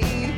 see?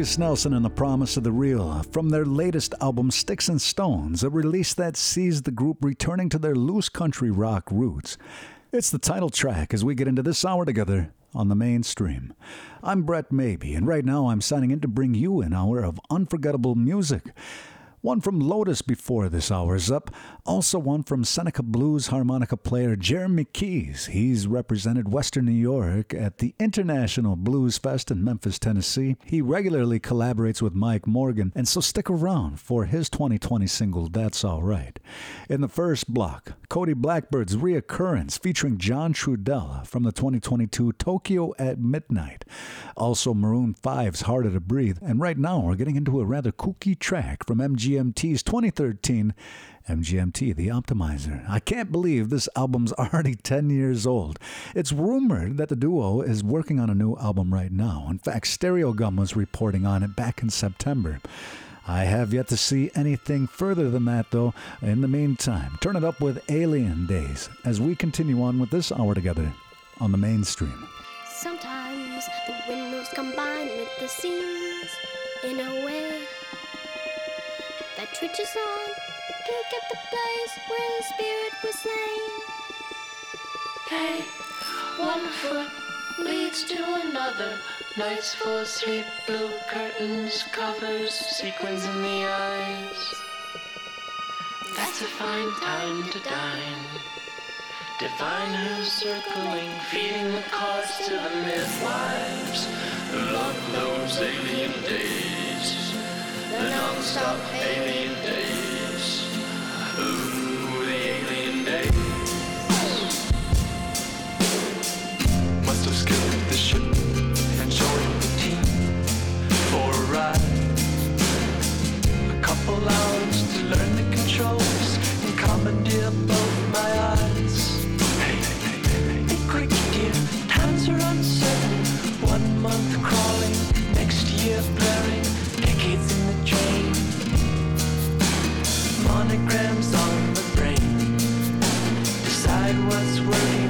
Lukas Nelson and the Promise of the Real from their latest album Sticks and Stones, a release that sees the group returning to their loose country rock roots. It's the title track as we get into this hour together on the mainstream. I'm Brett Maybe, and right now I'm signing in to bring you an hour of unforgettable music. One from Lotus before this hour's up. Also, one from Seneca Blues harmonica player Jeremy Keyes. He's represented Western New York at the International Blues Fest in Memphis, Tennessee. He regularly collaborates with Mike Morgan, and so stick around for his 2020 single, That's Alright. In the first block, Cody Blackbird's Reoccurrence featuring John Trudell from the 2022 Tokyo at Midnight. Also, Maroon 5's Harder to Breathe. And right now, we're getting into a rather kooky track from MGMT's 2013 MGMT, The Optimizer. I can't believe this album's already 10 years old. It's rumored that the duo is working on a new album right now. In fact, Stereogum was reporting on it back in September. I have yet to see anything further than that, though. In the meantime, turn it up with Alien Days as we continue on with this hour together on the mainstream. Sometimes the windows combine with the scenes in a way twitches on peak at the place where the spirit was slain. Hey, one foot leads to another. Nights full of sleep, blue curtains, covers, sequins in the eyes. That's a fine time to dine. Divine who's circling, feeding the cause to the midwives love those alien days the non-stop alien days. Ooh, the alien days. Must have skipped the ship and joined the team for a ride. A couple hours to learn the controls and commandeer both my eyes. Hey, hey, quick, dear, times are uncertain. One month crawling, next year blurring decades in the nanograms on the brain. Decide what's working.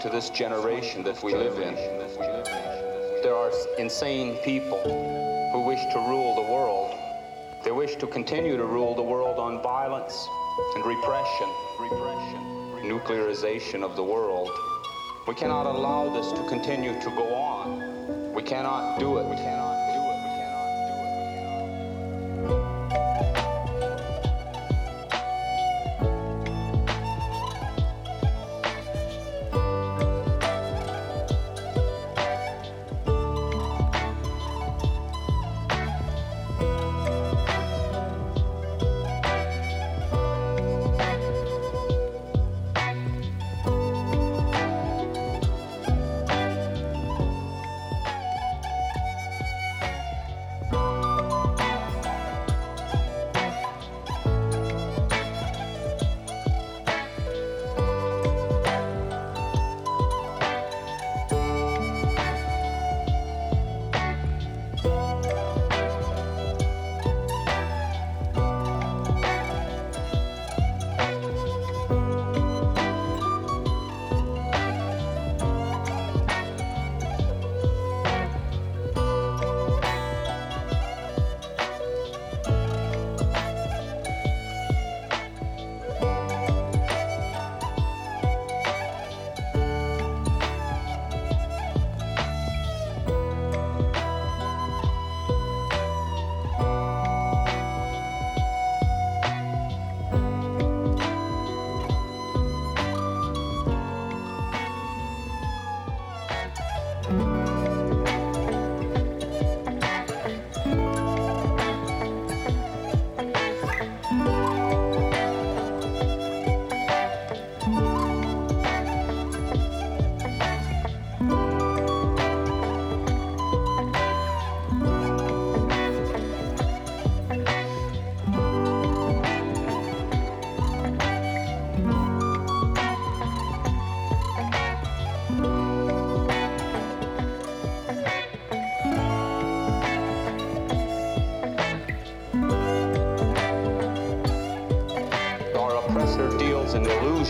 To this generation that we live in. There are insane people who wish to rule the world. They wish to continue to rule the world on violence and repression, repression, nuclearization of the world. We cannot allow this to continue to go on. We cannot do it. We cannot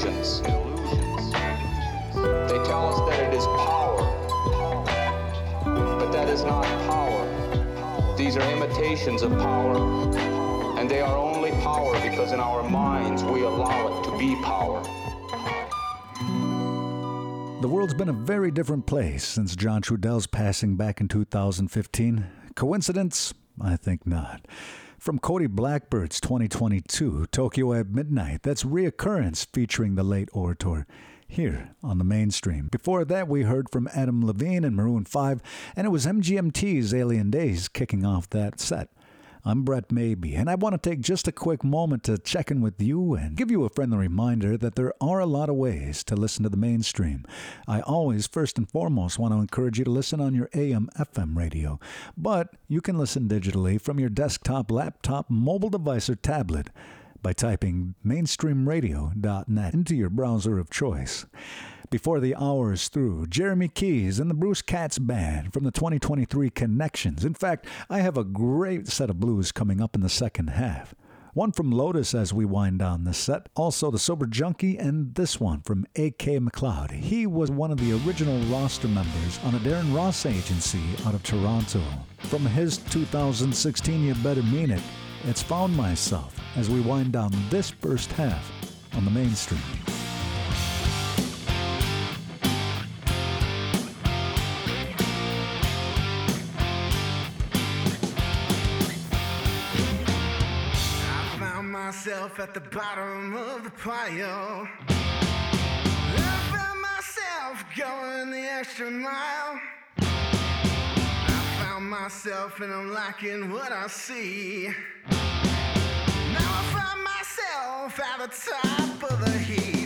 illusions. They tell us that it is power, but that is not power. These are imitations of power, and they are only power because in our minds we allow it to be power. The world's been a very different place since John Trudell's passing back in 2015. Coincidence? I think not. From Cody Blackbird's 2022 Tokyo at Midnight, that's Reoccurrence featuring the late orator here on the mainstream. Before that, we heard from Adam Levine and Maroon 5, and it was MGMT's Alien Days kicking off that set. I'm Brett Maybe, and I want to take just a quick moment to check in with you and give you a friendly reminder that there are a lot of ways to listen to the mainstream. I always, first and foremost, want to encourage you to listen on your AM FM radio, but you can listen digitally from your desktop, laptop, mobile device, or tablet by typing mainstreamradio.net into your browser of choice. Before the hour is through, Jeremy Keyes and the Bruce Katz Band from the 2023 Connections. In fact, I have a great set of blues coming up in the second half. One from Lotus as we wind down this set, also the Sober Junkie, and this one from A.K. McLeod. He was one of the original roster members on the Darren Ross agency out of Toronto. From his 2016 You Better Mean It, it's Found Myself as we wind down this first half on the mainstream. At the bottom of the pile. I found myself going the extra mile. I found myself and I'm liking what I see. Myself at the top of the heap.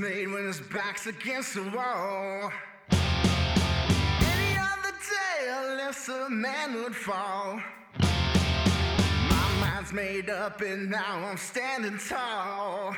made when his back's against the wall. Any other day, a lesser man would fall. My mind's made up, and now I'm standing tall.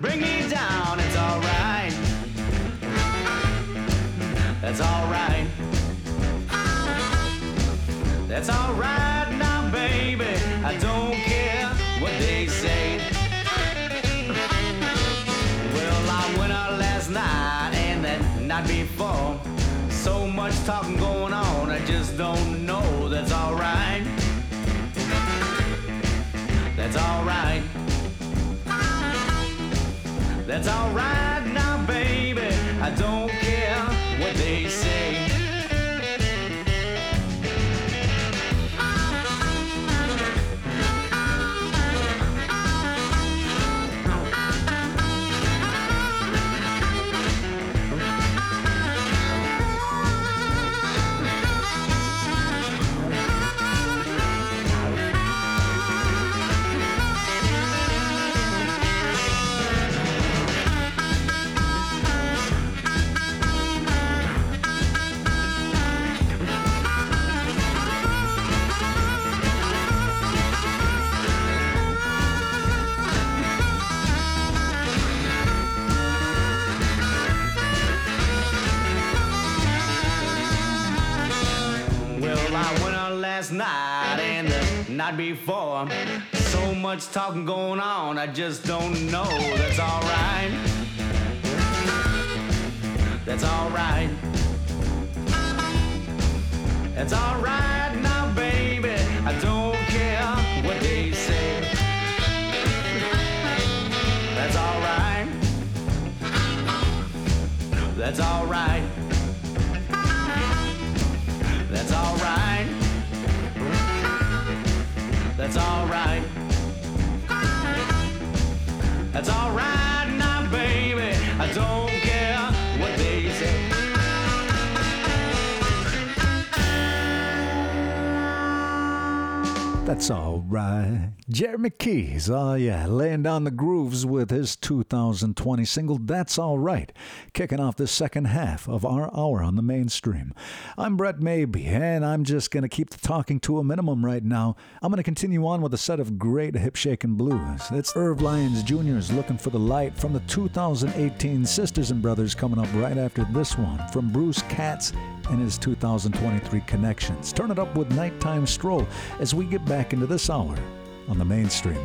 Bring me That's alright now, baby. I don't night before. So much talking going on, I just don't know. That's alright. That's alright. That's alright now, baby. I don't care what they say. That's alright. That's alright. That's alright. That's alright now, baby. I don't care what they say. That's all right. Jeremy Keyes, oh uh, yeah, laying down the grooves with his 2020 single, That's All Right, kicking off the second half of our hour on the mainstream. I'm Brett Maybe, and I'm just going to keep the talking to a minimum right now. I'm going to continue on with a set of great hip shaking blues. It's Irv Lyons Jr.'s Looking for the Light from the 2018 Sisters and Brothers coming up right after this one from Bruce Katz and his 2023 connections. Turn it up with Nighttime Stroll as we get back into this hour on the mainstream.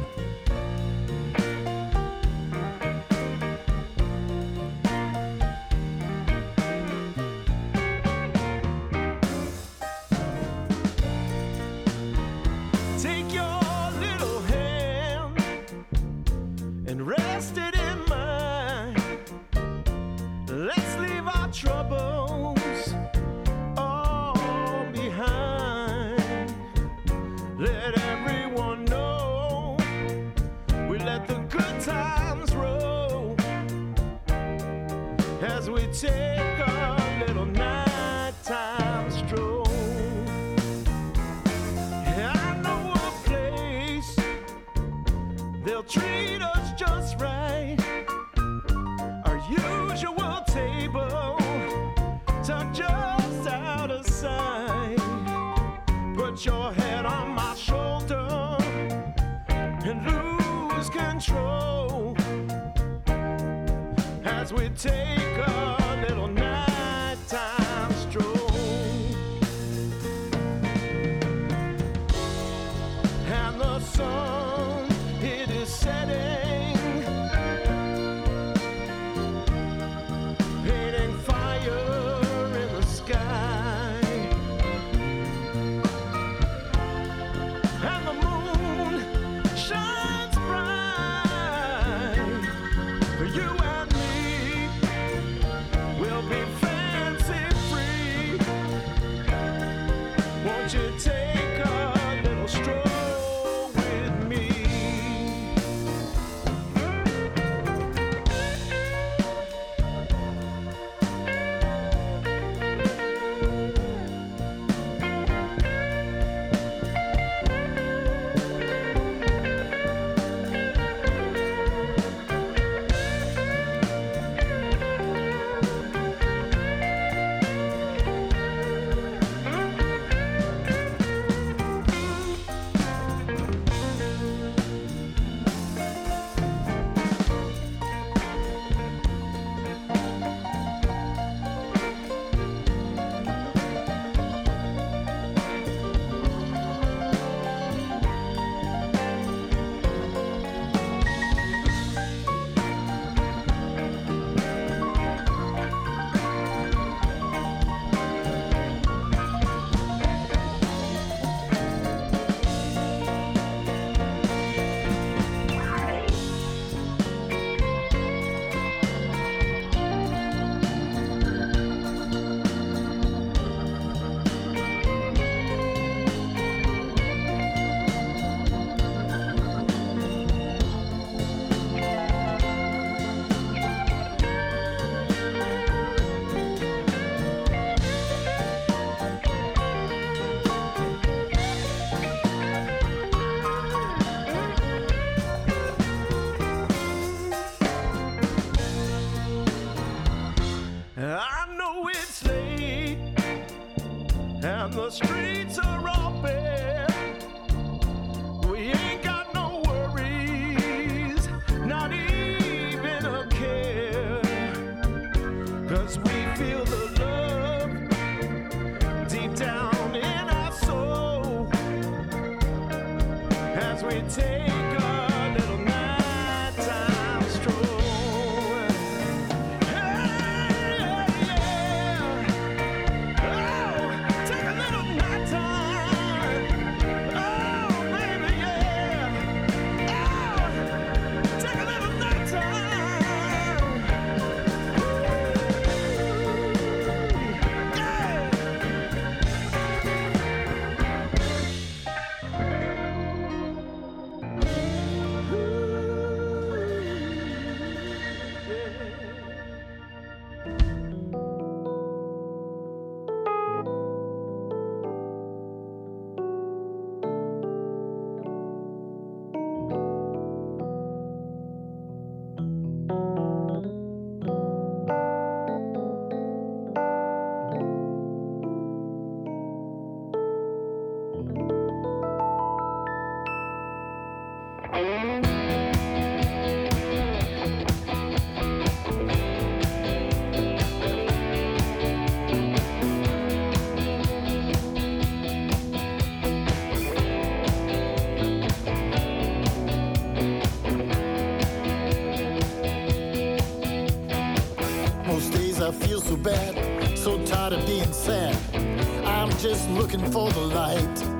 looking for the light.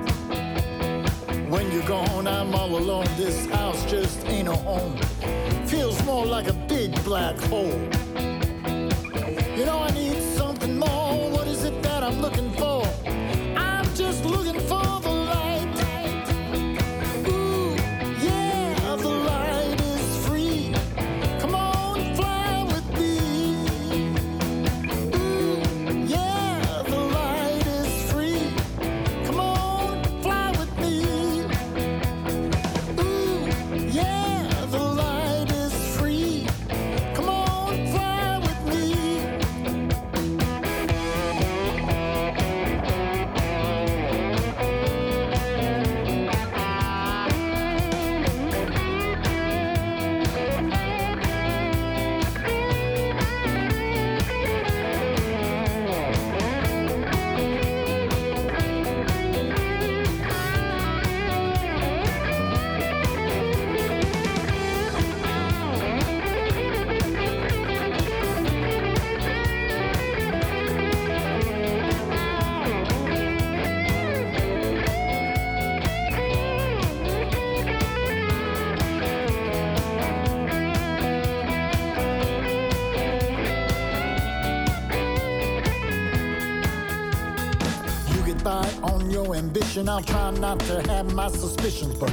I'll try not to have my suspicions, but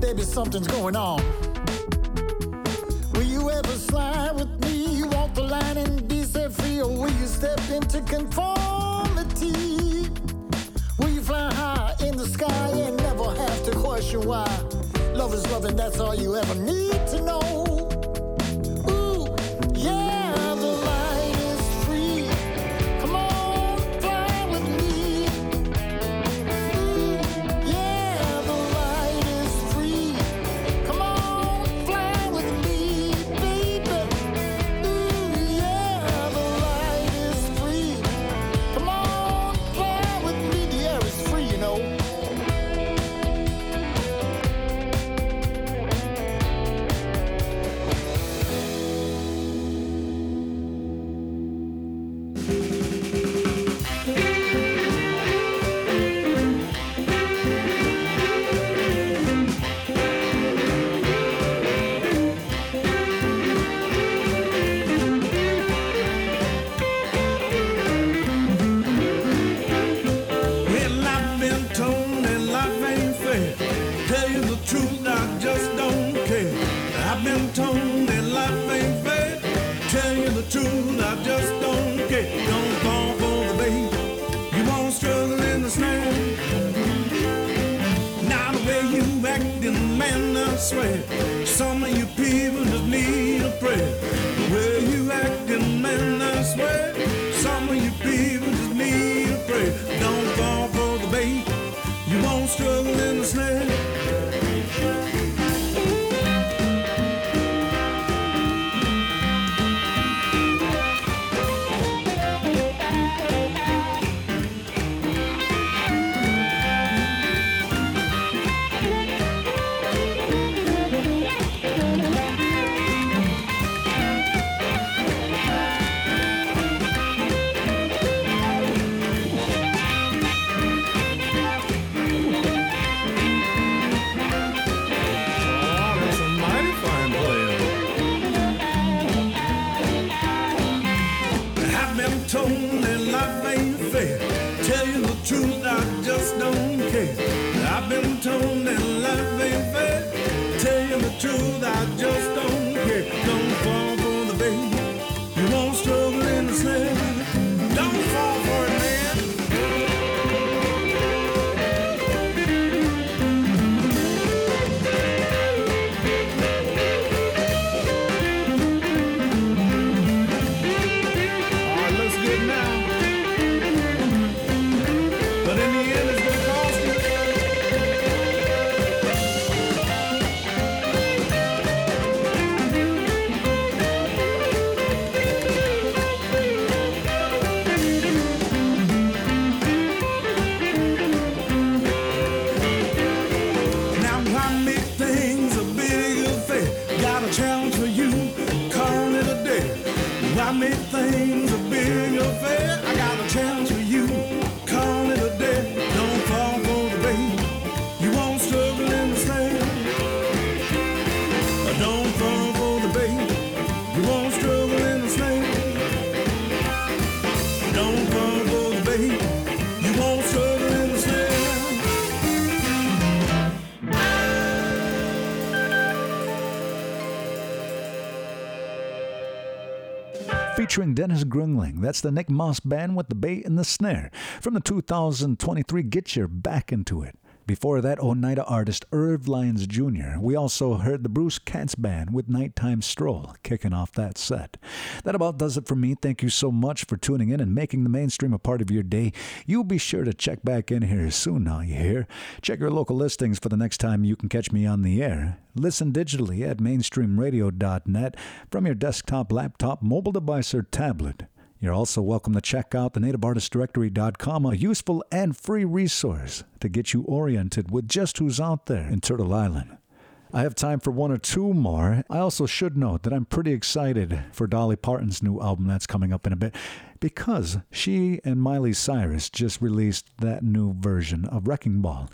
baby, something's going on. Been told that featuring Dennis Gruenling. That's the Nick Moss Band with the bait and the snare from the 2023 Get Your Back Into It. Before that, Oneida artist Irv Lyons Jr. We also heard the Bruce Katz Band with Nighttime Stroll kicking off that set. That about does it for me. Thank you so much for tuning in and making the mainstream a part of your day. You'll be sure to check back in here soon now, you hear? Check your local listings for the next time you can catch me on the air. Listen digitally at mainstreamradio.net from your desktop, laptop, mobile device, or tablet. You're also welcome to check out the nativeartistdirectory.com, a useful and free resource to get you oriented with just who's out there in Turtle Island. I have time for one or two more. I also should note that I'm pretty excited for Dolly Parton's new album that's coming up in a bit because she and Miley Cyrus just released that new version of Wrecking Ball.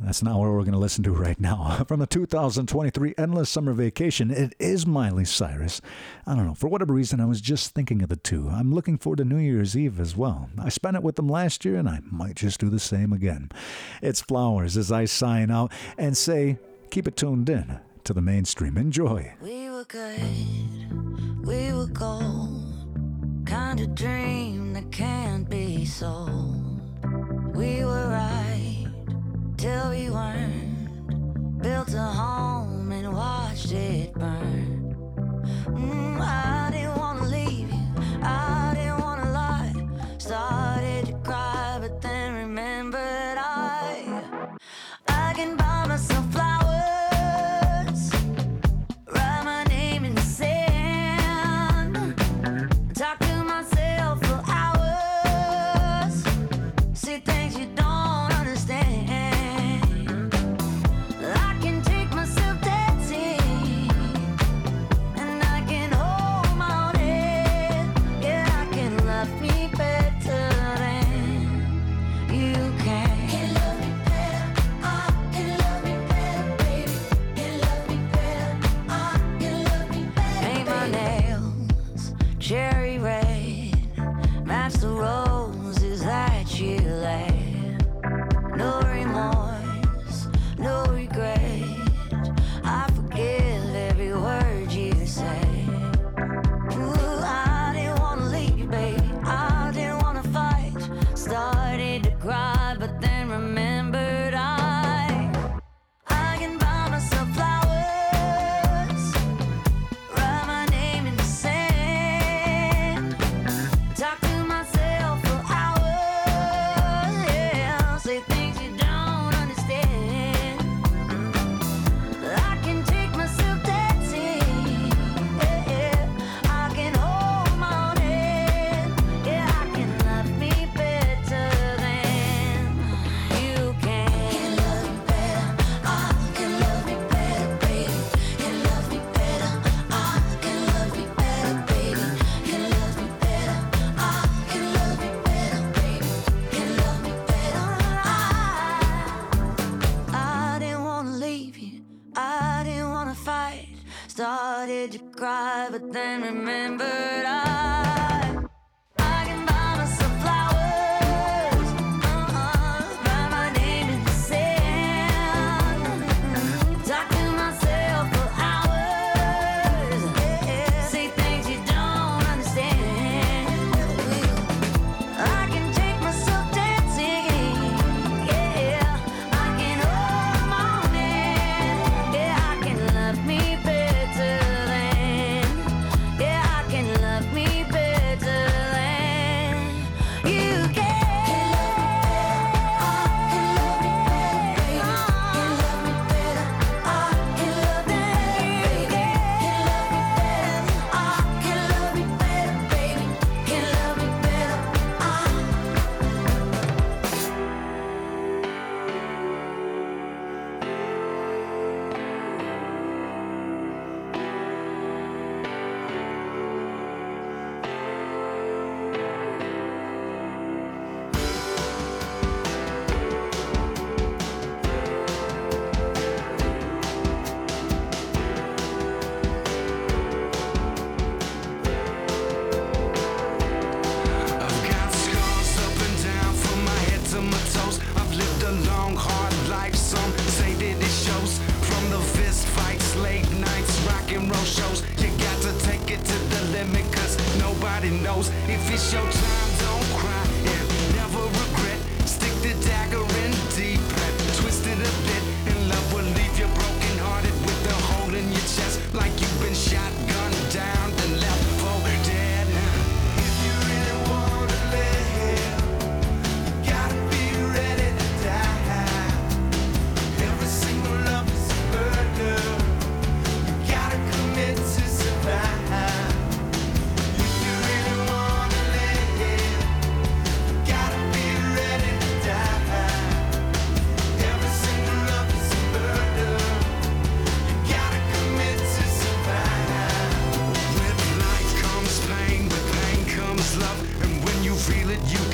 That's not what we're going to listen to right now. From the 2023 Endless Summer Vacation, it is Miley Cyrus. I don't know, for whatever reason, I was just thinking of the two. I'm looking forward to New Year's Eve as well. I spent it with them last year, and I might just do the same again. It's Flowers as I sign out and say, keep it tuned in to the mainstream. Enjoy. We were good, we were gold. Kind of dream that can't be sold. We were right till we weren't. Built a home and watched it burn. Mm, I didn't wanna leave you, I you